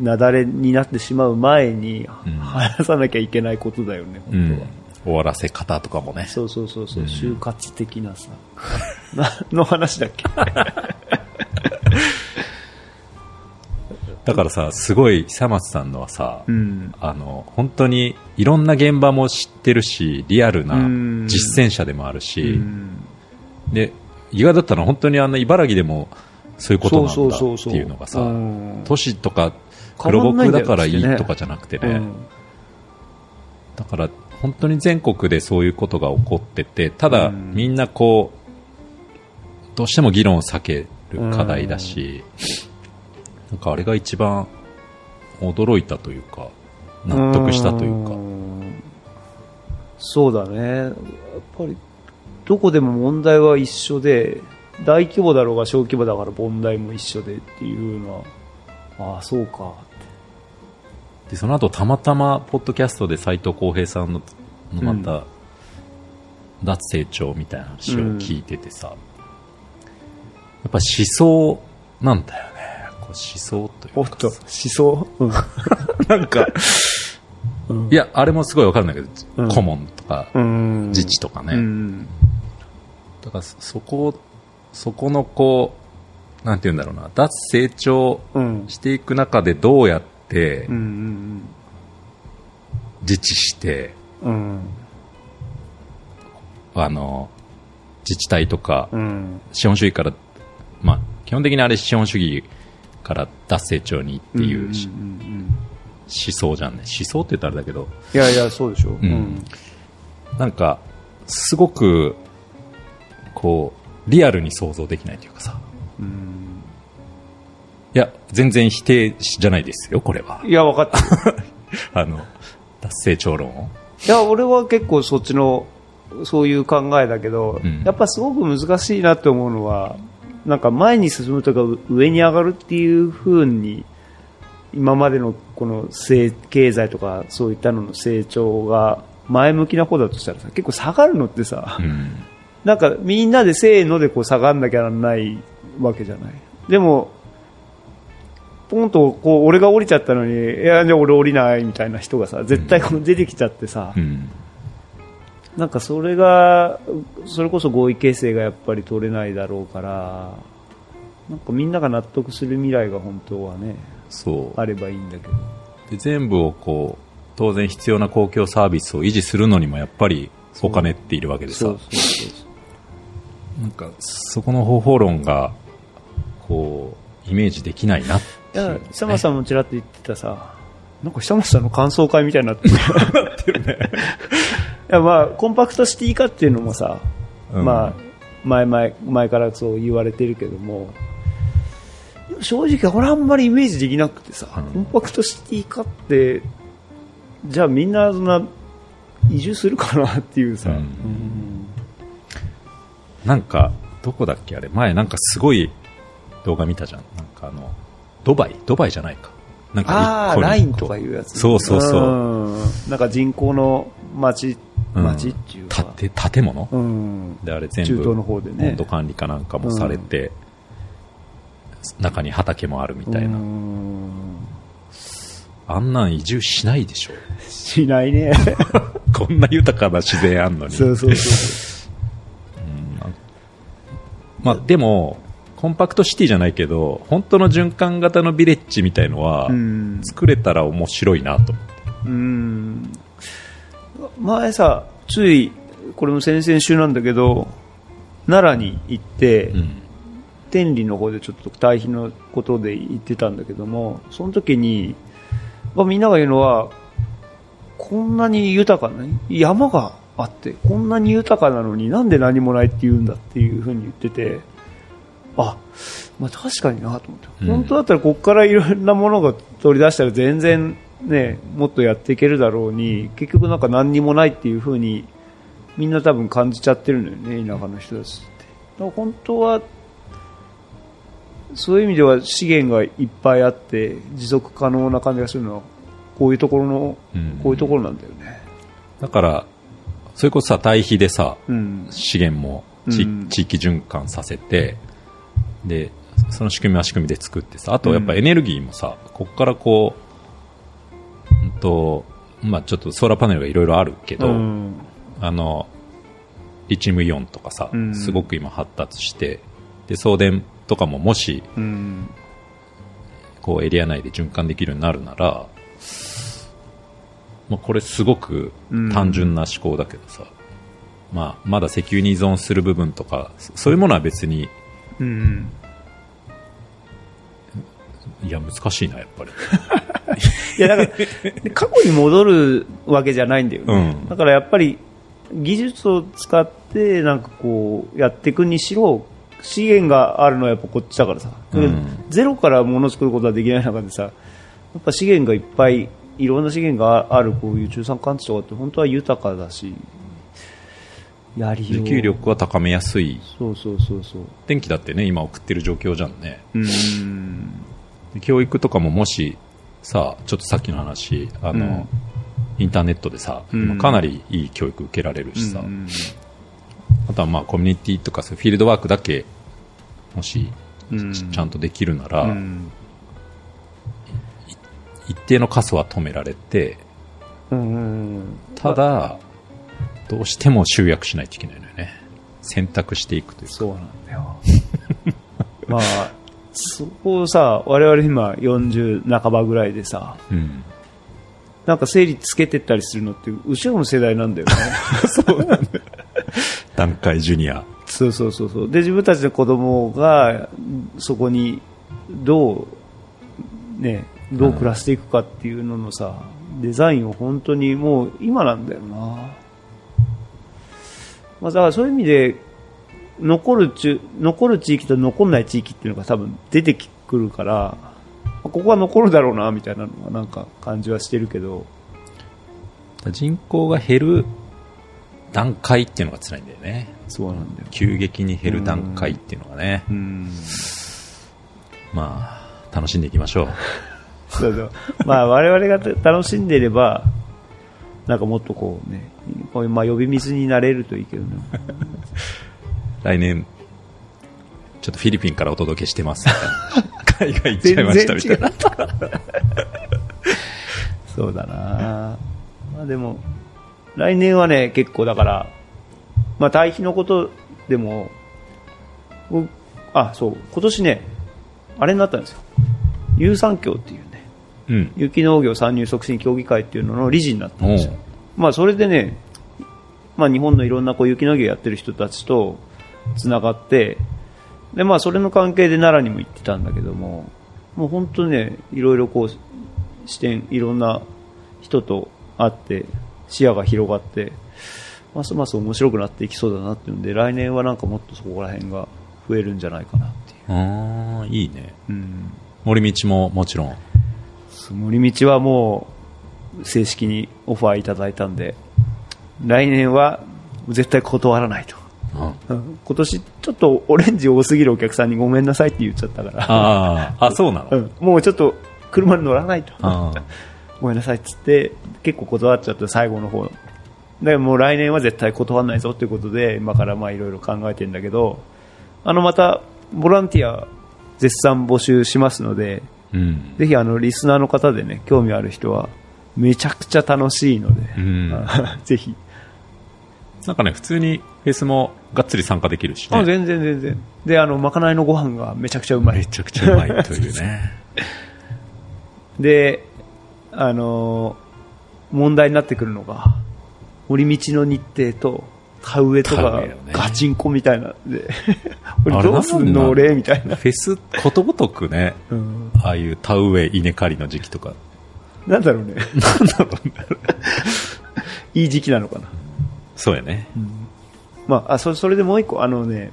Speaker 2: 雪崩になってしまう前に
Speaker 3: うん
Speaker 2: 話さなきゃいけないことだよね、
Speaker 3: うん
Speaker 2: 本当は。
Speaker 3: 終わらせ方とかもね。
Speaker 2: そうそうそうそう、
Speaker 3: うん
Speaker 2: 就活的なさ なの話だっけ？
Speaker 3: だからさ、すごい久松さんのはさ、
Speaker 2: うん。
Speaker 3: あの、本当にいろんな現場も知ってるし、リアルな
Speaker 2: うん。
Speaker 3: 実践者でもある
Speaker 2: う
Speaker 3: し、
Speaker 2: ん。
Speaker 3: で、意外だったのは本当にあの茨城でもそういうことなんだっていうのがさ
Speaker 2: う、ん。
Speaker 3: 都市とか
Speaker 2: 変
Speaker 3: 黒
Speaker 2: わんないんだよ
Speaker 3: 僕だからいいとかじゃなくてね、
Speaker 2: うん。
Speaker 3: だから本当に全国でそういうことが起こってて、ただ
Speaker 2: うん。
Speaker 3: みんなこう、どうしても議論を避ける課題だし、なんかあれが一番驚いたというか、納得したというか、
Speaker 2: んそうだね。やっぱり、どこでも問題は一緒で、大規模だろうが小規模だから問題も一緒でっていうのは、ああ、そうかって。
Speaker 3: で、その後たまたま、ポッドキャストで斉藤浩平さんの、のまた、脱成長みたいな話を聞いててさ、やっぱ思想なんだよね。想というか
Speaker 2: おっと、思想？うん。
Speaker 3: なんか、
Speaker 2: うん
Speaker 3: いや、あれもすごいわかるんだけど、
Speaker 2: うん
Speaker 3: 顧問とか、
Speaker 2: うん。
Speaker 3: 自治とかね。
Speaker 2: うん。
Speaker 3: だからそそこ、そこのこう、なんて言うんだろうな、脱成長
Speaker 2: うん。
Speaker 3: していく中でどうやって。自治して、
Speaker 2: うん。
Speaker 3: あの、自治体とか、
Speaker 2: うん。
Speaker 3: 資本主義から、まあ、基本的にあれ資本主義から脱成長にっていう思想じゃんね。思想って言ったらあれだけど、
Speaker 2: いやいや、そうでしょ。
Speaker 3: んなんか、すごく、こう、リアルに想像できないというかさ。
Speaker 2: うん。
Speaker 3: いや、全然否定じゃないですよ、これは。
Speaker 2: いや、分かった。
Speaker 3: あの、脱成長論を。
Speaker 2: いや、俺は結構そっちの、そういう考えだけど、
Speaker 3: うん
Speaker 2: やっぱすごく難しいなって思うのは、なんか前に進むとかう上に上がるっていう風に、今までのこの成経済とかそういったのの成長が前向きな方だとしたらさ、結構下がるのってさ、
Speaker 3: うん。
Speaker 2: なんかみんなでせーのでこう下がんなきゃならないわけじゃない。でも、ポンとこう俺が降りちゃったのに、いや、じゃあ俺降りないみたいな人がさ、絶対こう出てきちゃってさ、
Speaker 3: うん。
Speaker 2: なんかそれが、それこそ合意形成がやっぱり取れないだろうから、なんかみんなが納得する未来が本当はね、
Speaker 3: そう。
Speaker 2: あればいいんだけど。
Speaker 3: で全部をこう、当然必要な公共サービスを維持するのにもやっぱりお金っているわけでさ。なんかそこの方法論が、こう、イメージできないなっ
Speaker 2: いや、久松さんもちらっと言ってたさ、なんか久松さんの感想会みたいになってる。いや、まあ、コンパクトシティ化っていうのもさ、
Speaker 3: うん。
Speaker 2: まあ、前々、前からそう言われてるけども、正直俺あんまりイメージできなくてさ、
Speaker 3: うん。
Speaker 2: コンパクトシティ化って、じゃあみんなそんな移住するかなっていうさ、
Speaker 3: うん。
Speaker 2: うん
Speaker 3: なんか、どこだっけあれ、前なんかすごい動画見たじゃん。なんかあの、ドバイ？ドバイじゃないか。なんか
Speaker 2: ああ、ラインとかいうやつ。
Speaker 3: そうそうそう。ん。
Speaker 2: なんか人口の町、
Speaker 3: うん
Speaker 2: 町っていうか。
Speaker 3: 建て建物？
Speaker 2: うん。
Speaker 3: で、あれ全部、
Speaker 2: 中東の方でね
Speaker 3: 温度管理かなんかもされて、中に畑もあるみたいな。
Speaker 2: うん
Speaker 3: あんなん移住しないでしょ。
Speaker 2: しないね。
Speaker 3: こんな豊かな自然あんのに。
Speaker 2: そうそうそ
Speaker 3: まあ、でも、コンパクトシティじゃないけど、本当の循環型のビレッジみたいのは
Speaker 2: う。う、ん。
Speaker 3: 作れたら面白いなと。
Speaker 2: うん。前さ、つい、これも先々週なんだけど、奈良に行って、
Speaker 3: うん。
Speaker 2: 天理の方でちょっと対比のことで言ってたんだけども、その時に、まあ、みんなが言うのは、こんなに豊かな、山があって、こんなに豊かなのになんで何もないって言うんだっていうふうに言ってて、あ、まあ確かになと思って、
Speaker 3: うん
Speaker 2: 本当だったらここからいろんなものが取り出したら全然ね、もっとやっていけるだろうに、結局なんか何にもないっていうふうに、みんな多分感じちゃってるのよね、田舎の人たちって。だから本当はそういう意味では資源がいっぱいあって持続可能な感じがするのはこういうところの、
Speaker 3: うん
Speaker 2: こういうところなんだよね。
Speaker 3: だから、それこそさ、対比でさ、
Speaker 2: うん。
Speaker 3: 資源も地,、
Speaker 2: うん
Speaker 3: 地域循環させて、で、その仕組みは仕組みで作ってさ、あとやっぱエネルギーもさ、こっからこう、うんと、まあちょっとソーラーパネルがいろいろあるけど、
Speaker 2: うん
Speaker 3: あの、リチウムイオンとかさ、
Speaker 2: うん
Speaker 3: すごく今発達して、で、送電とかももし、
Speaker 2: うん。
Speaker 3: こうエリア内で循環できるようになるなら、まあ、これすごく単純な思考だけどさ、まあ、まだ石油に依存する部分とか、そそういうものは別に、
Speaker 2: うん。
Speaker 3: いや、難しいな、やっぱり。
Speaker 2: いや、だから、で過去に戻るわけじゃないんだよね。
Speaker 3: うん
Speaker 2: だからやっぱり、技術を使って、なんかこう、やっていくにしろ、資源があるのはやっぱこっちだからさ、
Speaker 3: うん
Speaker 2: ゼロから物を作ることはできない中でさ、やっぱ資源がいっぱい、いろんな資源があるこういう中産関地とかって本当は豊かだし、やり
Speaker 3: 自給力は高めやすい。
Speaker 2: そうそうそうそう。
Speaker 3: 電気だってね、今送ってる状況じゃんね。
Speaker 2: うん。
Speaker 3: で教育とかももし、さ、ちょっとさっきの話、あの、
Speaker 2: うん。
Speaker 3: インターネットでさ、
Speaker 2: うん。
Speaker 3: 今かなりいい教育受けられるしさ、
Speaker 2: うん
Speaker 3: あとはまあコミュニティとかそういうフィールドワークだけ、もし、
Speaker 2: うん。
Speaker 3: ちちゃんとできるなら、
Speaker 2: うん。
Speaker 3: 一定の過疎は止められて、
Speaker 2: うん。
Speaker 3: ただ、どうしても集約しないといけないのよね。選択していくというか。
Speaker 2: そうなんだよ。まあ、そこをさ、我々今40半ばぐらいでさ、
Speaker 3: うん。
Speaker 2: なんか整理つけてったりするのって、後ろの世代なんだよ ね。
Speaker 3: 段階ジュニア。
Speaker 2: そうそうそうそう。で、自分たちの子供が、そこに、どう、ね、どう暮らしていくかっていうののさ、デザインを本当にもう今なんだよな。まあ、だからそういう意味で、残るちゅ、残る地域と残んない地域っていうのが多分出てくるから、まあここは残るだろうな、みたいなのはなんか感じはしてるけど、
Speaker 3: 人口が減る段階っていうのが辛いんだよね。
Speaker 2: そうなんだよ。
Speaker 3: 急激に減る段階っていうのがね。
Speaker 2: うん。
Speaker 3: まあ、楽しんでいきましょう。
Speaker 2: そうそう。まあ我々が楽しんでいれば、なんかもっとこうね、こういうまあ呼び水になれるといいけどね。
Speaker 3: 来年、ちょっとフィリピンからお届けしてます。海外行っちゃいましたみたいな。
Speaker 2: そうだなまあでも、来年はね、結構だから、まあ対比のことでも、僕あ、そう、今年ね、あれになったんですよ。有産協っていうね、
Speaker 3: うん。
Speaker 2: 有機農業参入促進協議会っていうのの理事になったんですよ。まあそれでね、まあ日本のいろんなこう有機農業やってる人たちとつながって、でまあそれの関係で奈良にも行ってたんだけども、もう本当にね、いろいろこう、視点、いろんな人と会って、視野が広がって、ますます面白くなっていきそうだなっていうんで、来年はなんかもっとそこら辺が増えるんじゃないかなっていう。
Speaker 3: ああ、いいね。
Speaker 2: うん。
Speaker 3: 森道ももちろん。
Speaker 2: 森道はもう、正式にオファーいただいたんで、来年は絶対断らないと。今年ちょっとオレンジ多すぎるお客さんにごめんなさいって言っちゃったから、
Speaker 3: ああ、あ、そうなの、
Speaker 2: うん、もうちょっと車に乗らないと。ごめんなさいっつって、結構断っちゃって最後の方。でもう来年は絶対断らないぞっていうことで、今からまあいろいろ考えてんだけど、あのまた、ボランティア絶賛募集しますので、
Speaker 3: うん。
Speaker 2: ぜひあのリスナーの方でね、興味ある人は、めちゃくちゃ楽しいので、
Speaker 3: うん
Speaker 2: ぜひ。
Speaker 3: なんかね、普通にフェスもがっつり参加できるしね。
Speaker 2: あ全然全然。で、あの、まかないのご飯がめちゃくちゃうまい
Speaker 3: め。ちゃくちゃうまいというね。
Speaker 2: で、あのー問題になってくるのが、森道の日程と、田植えとかガチンコみたいなで、俺どうすんの俺みたいな。
Speaker 3: フェスことごとくね、
Speaker 2: うん
Speaker 3: ああいう田植え稲刈りの時期とか。
Speaker 2: なんだろうね。なんだろうね。いい時期なのかな。
Speaker 3: そうやね。
Speaker 2: まあ、あそそれでもう一個、あのね、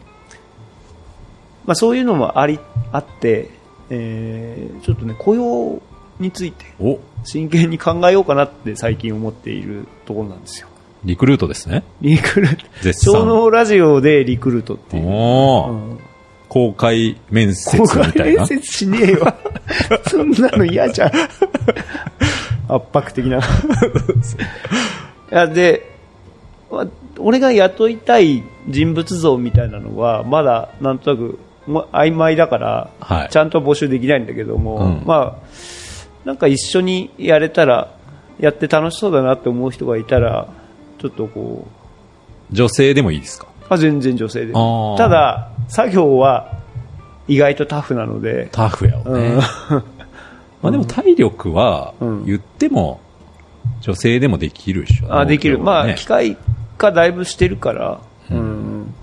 Speaker 2: まあそういうのもあり、あって、えー、ちょっとね、雇用について
Speaker 3: お、
Speaker 2: 真剣に考えようかなって最近思っているところなんですよ。
Speaker 3: リクルートですね。
Speaker 2: リクルート。小脳ラジオでリクルートっていう。
Speaker 3: おー、
Speaker 2: うん
Speaker 3: 公開面接
Speaker 2: 公開
Speaker 3: みたいな
Speaker 2: 面。接しねえよ。そんなの嫌じゃん。圧迫的な。で、ま俺が雇いたい人物像みたいなのは、まだなんとなく、ま曖昧だから、
Speaker 3: はい。
Speaker 2: ちゃんと募集できないんだけども、
Speaker 3: うん。
Speaker 2: まあ、なんか一緒にやれたら、やって楽しそうだなって思う人がいたら、ちょっとこう、
Speaker 3: 女性でもいいですか？
Speaker 2: あ全然女性で。ただ作業は意外とタフなので、
Speaker 3: タフやわね。
Speaker 2: うん。
Speaker 3: まあでも体力は
Speaker 2: うん。
Speaker 3: 言っても女性でもできるでしょ。
Speaker 2: あできる、まあ機械化だいぶしてるから、うん。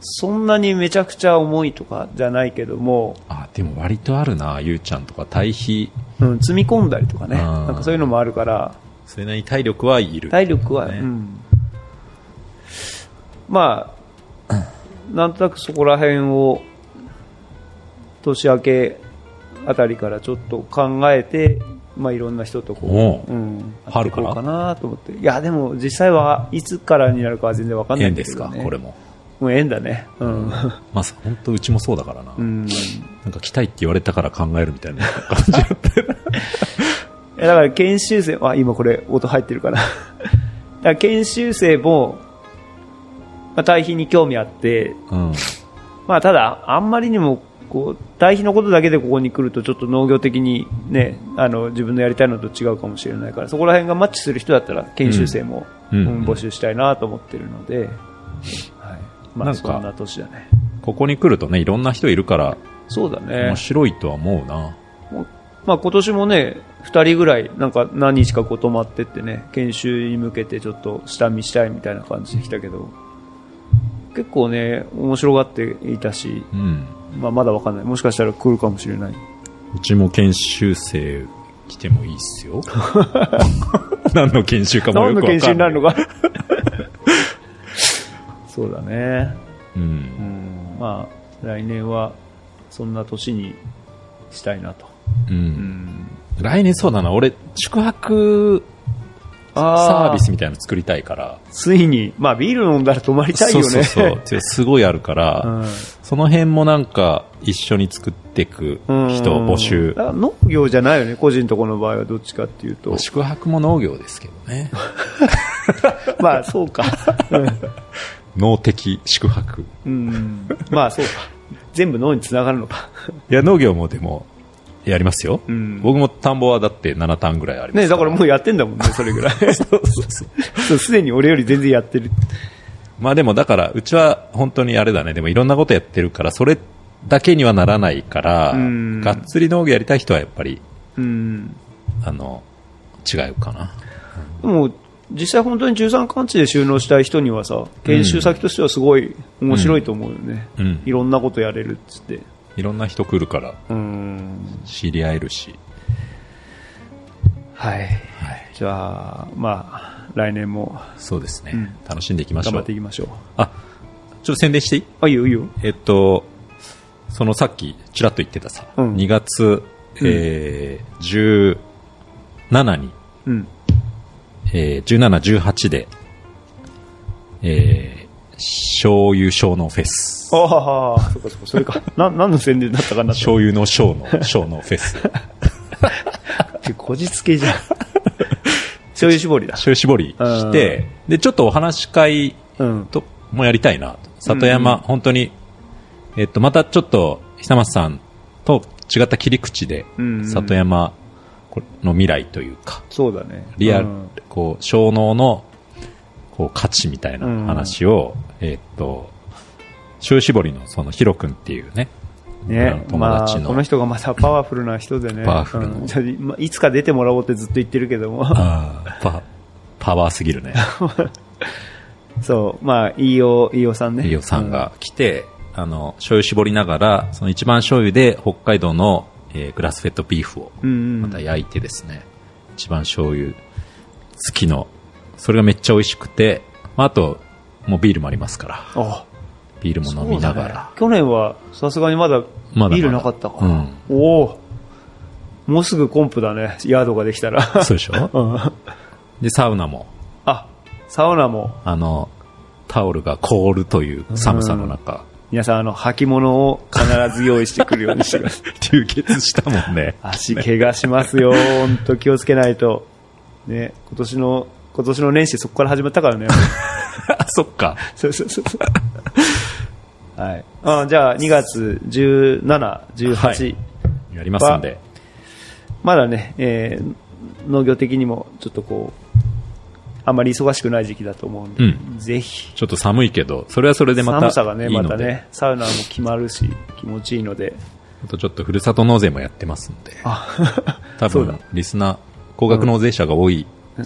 Speaker 2: そんなにめちゃくちゃ重いとかじゃないけども、
Speaker 3: あ、でも割とあるな、ゆうちゃんとか対比、
Speaker 2: うん、積み込んだりとかね。
Speaker 3: うん。
Speaker 2: なんかそういうのもあるから。
Speaker 3: それなりに体力はいる。
Speaker 2: 体力は、
Speaker 3: ね。
Speaker 2: うん。まあなんとなくそこら辺を年明けあたりからちょっと考えて、まあ、いろんな人とこ
Speaker 3: おう。
Speaker 2: う、うん、
Speaker 3: 春から？
Speaker 2: かなと思って。いやでも実際はいつからになるかは全然わかんない
Speaker 3: 縁ですか、これも。
Speaker 2: もう縁だね。うん、
Speaker 3: まあ、本当うちもそうだからな。
Speaker 2: うん、い
Speaker 3: なんか来たいって言われたから考えるみたいな感じだ
Speaker 2: だから研修生あ今これ音入ってるかな。だから研修生も、まあ、対比に興味あって。
Speaker 3: うん。
Speaker 2: まあ、ただ、あんまりにも、こう、対比のことだけでここに来ると、ちょっと農業的にね、あの、自分のやりたいのと違うかもしれないから、そこら辺がマッチする人だったら、研修生も、
Speaker 3: うん
Speaker 2: うん募集したいなと思ってるので、はい。まあ、そんな年だね。
Speaker 3: ここに来るとね、いろんな人いるから、
Speaker 2: そうだね
Speaker 3: 面。白いとは思うな。
Speaker 2: まあ、今年もね、二人ぐらい、なんか何日かこう泊まってってね、研修に向けてちょっと下見したいみたいな感じで来たけど、結構ね、面白がっていたし、
Speaker 3: うん。
Speaker 2: まあ、まだわかんない。もしかしたら来るかもしれない。
Speaker 3: うちも研修生来てもいいっすよ。何の研修かもよくわかんない。
Speaker 2: 何の研修になるのか。そうだね。
Speaker 3: う。
Speaker 2: うんん。まあ、来年は、そんな年にしたいなと。
Speaker 3: う。
Speaker 2: うんん。
Speaker 3: 来年そうだな、俺、宿泊サービスみたいなの作りたいから。
Speaker 2: ついに、まあ、ビール飲んだら泊まりたいよね。
Speaker 3: そうそうそうすごいあるから、
Speaker 2: うん
Speaker 3: その辺もなんか一緒に作っていく人
Speaker 2: うん
Speaker 3: 募集
Speaker 2: 農業じゃないよね、個人とこの場合はどっちかっていうと。
Speaker 3: 宿泊も農業ですけどね。
Speaker 2: まあ、そうか。
Speaker 3: 農的宿泊。
Speaker 2: うん。まあ、そうか。全部脳につながるのか。
Speaker 3: いや、農業もでも、やりますよ。
Speaker 2: うん
Speaker 3: 僕も田んぼはだって7単ぐらいあります
Speaker 2: ね、だからもうやってんだもんね、それぐらい。そう。すでに俺より全然やってる。
Speaker 3: まあでもだから、うちは本当にあれだね。でもいろんなことやってるから、それだけにはならないから、
Speaker 2: うん
Speaker 3: がっつり農業やりたい人はやっぱり、
Speaker 2: うん。
Speaker 3: あの、違うかな。
Speaker 2: でも、実際本当に中山間地で収納したい人にはさ、研修先としてはすごい面白いと思うよね。
Speaker 3: うん
Speaker 2: いろんなことやれるっつって。
Speaker 3: いろんな人来るから
Speaker 2: うん。
Speaker 3: 知り合えるし。
Speaker 2: はい。じゃあ、まあ、来年も
Speaker 3: そうですね。
Speaker 2: うん
Speaker 3: 楽しんでいきましょう
Speaker 2: 頑張って。いきましょう。
Speaker 3: あ、ちょっと宣伝していい？
Speaker 2: あ、いいよいいよ。
Speaker 3: えっと、そのさっきちらっと言ってたさ、
Speaker 2: うん
Speaker 3: 2月、えー、17に、
Speaker 2: うん。
Speaker 3: えー、17、18で、えー、醤油小脳フェス。
Speaker 2: ああ、そっかそっか、それか。な、何の宣伝だったかな。
Speaker 3: 醤油の小の小のフェス。
Speaker 2: こじつけじゃん。醤油絞りだ。
Speaker 3: 醤油絞りして、で、ちょっとお話し会
Speaker 2: うん。
Speaker 3: ともやりたいなと。里山、
Speaker 2: うん
Speaker 3: 本当に、えっと、またちょっと、久松さんと違った切り口で、
Speaker 2: うんうん
Speaker 3: 里山の未来というか、
Speaker 2: そうだね。
Speaker 3: リアル、
Speaker 2: うん
Speaker 3: こう、小脳の、こう、価値みたいな話を、えっと、醤油絞りのそのヒロ君っていうね、
Speaker 2: ね、
Speaker 3: 友
Speaker 2: まあ、
Speaker 3: 達の
Speaker 2: この人がまたパワフルな人でね。
Speaker 3: パワフルの
Speaker 2: うんいつか出てもらおうってずっと言ってるけども。
Speaker 3: パパワーすぎるね。
Speaker 2: そう、まあ、飯尾、飯尾さんね。
Speaker 3: 飯尾さんが来て、あの、醤油絞りながら、その一番醤油で北海道の、えーグラスフェッドビーフを
Speaker 2: うん。うんうん。
Speaker 3: また焼いてですね、一番醤油好きの、それがめっちゃ美味しくて、まあ、あと、もうビールもありますから、
Speaker 2: あ、
Speaker 3: ビールも飲みながら。
Speaker 2: 去年はさすがにまだ
Speaker 3: まだまだ
Speaker 2: ビールなかったか。
Speaker 3: うん
Speaker 2: おおもうすぐコンプだね、ヤードができたら。
Speaker 3: そうでしょ？
Speaker 2: うん
Speaker 3: で、サウナも、
Speaker 2: あ、サウナも、
Speaker 3: あの、タオルが凍るという寒さの中、
Speaker 2: 皆さん、あの、履物を必ず用意してくるようにしてください。
Speaker 3: 流血したもんね。
Speaker 2: 足怪我しますよ。本当気をつけないと。ね、今年の、今年の年始そこから始まったからね。
Speaker 3: あ、そっか。
Speaker 2: そうそうそうそう。はい。あじゃあ、2月17、18、
Speaker 3: はいやりますんで。
Speaker 2: まだね、えー農業的にもちょっとこう、あまり忙しくない時期だと思うんで、
Speaker 3: うん
Speaker 2: ぜひ、
Speaker 3: ちょっと寒いけど、それはそれでまた
Speaker 2: 寒さがね、またね、サウナも決まるし、気持ちいいので、
Speaker 3: あとちょっとふるさと納税もやってますんで、
Speaker 2: あ、
Speaker 3: 多分、リスナー、高額納税者が多い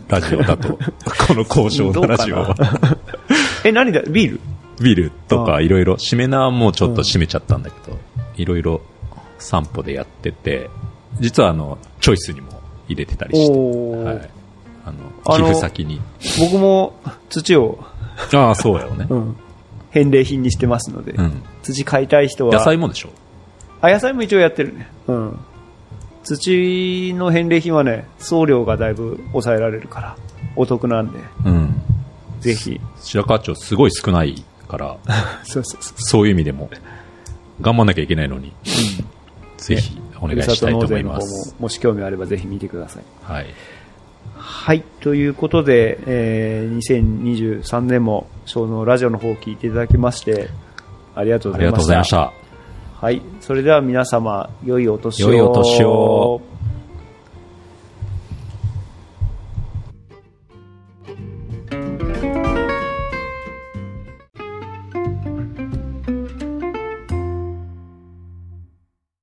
Speaker 3: ラジオだと、この交渉のラジオは。
Speaker 2: どうかな？え、何だ？ビール？
Speaker 3: ビールと
Speaker 2: あ
Speaker 3: かいろいろ、締めなはもうちょっと締めちゃったんだけど、いろいろ散歩でやってて、実はあの、チョイスにも入れてたりして、はい。あの、
Speaker 2: あの
Speaker 3: 寄付先に。
Speaker 2: 僕も土を、
Speaker 3: ああ、そうやよね。
Speaker 2: うん、返礼品にしてますので、
Speaker 3: うん。
Speaker 2: 土買いたい人は、
Speaker 3: 野菜もでしょ？
Speaker 2: あ、野菜も一応やってるね。うん。土の返礼品はね、送料がだいぶ抑えられるから、お得なんで、
Speaker 3: うん。
Speaker 2: ぜひ。
Speaker 3: 白川町すごい少ないから、
Speaker 2: そうそうそう。
Speaker 3: そういう意味でも、頑張んなきゃいけないのに、ぜひお願いしたいと思います。
Speaker 2: も、もし興味あればぜひ見てください。
Speaker 3: はい。
Speaker 2: はい。ということで、えー、2023年も、小のラジオの方を聞いていただきまして、ありがとう
Speaker 3: ありがとう
Speaker 2: ございました。
Speaker 3: ございました。
Speaker 2: はい。それでは皆様、良いお年を。
Speaker 3: 良いお年を。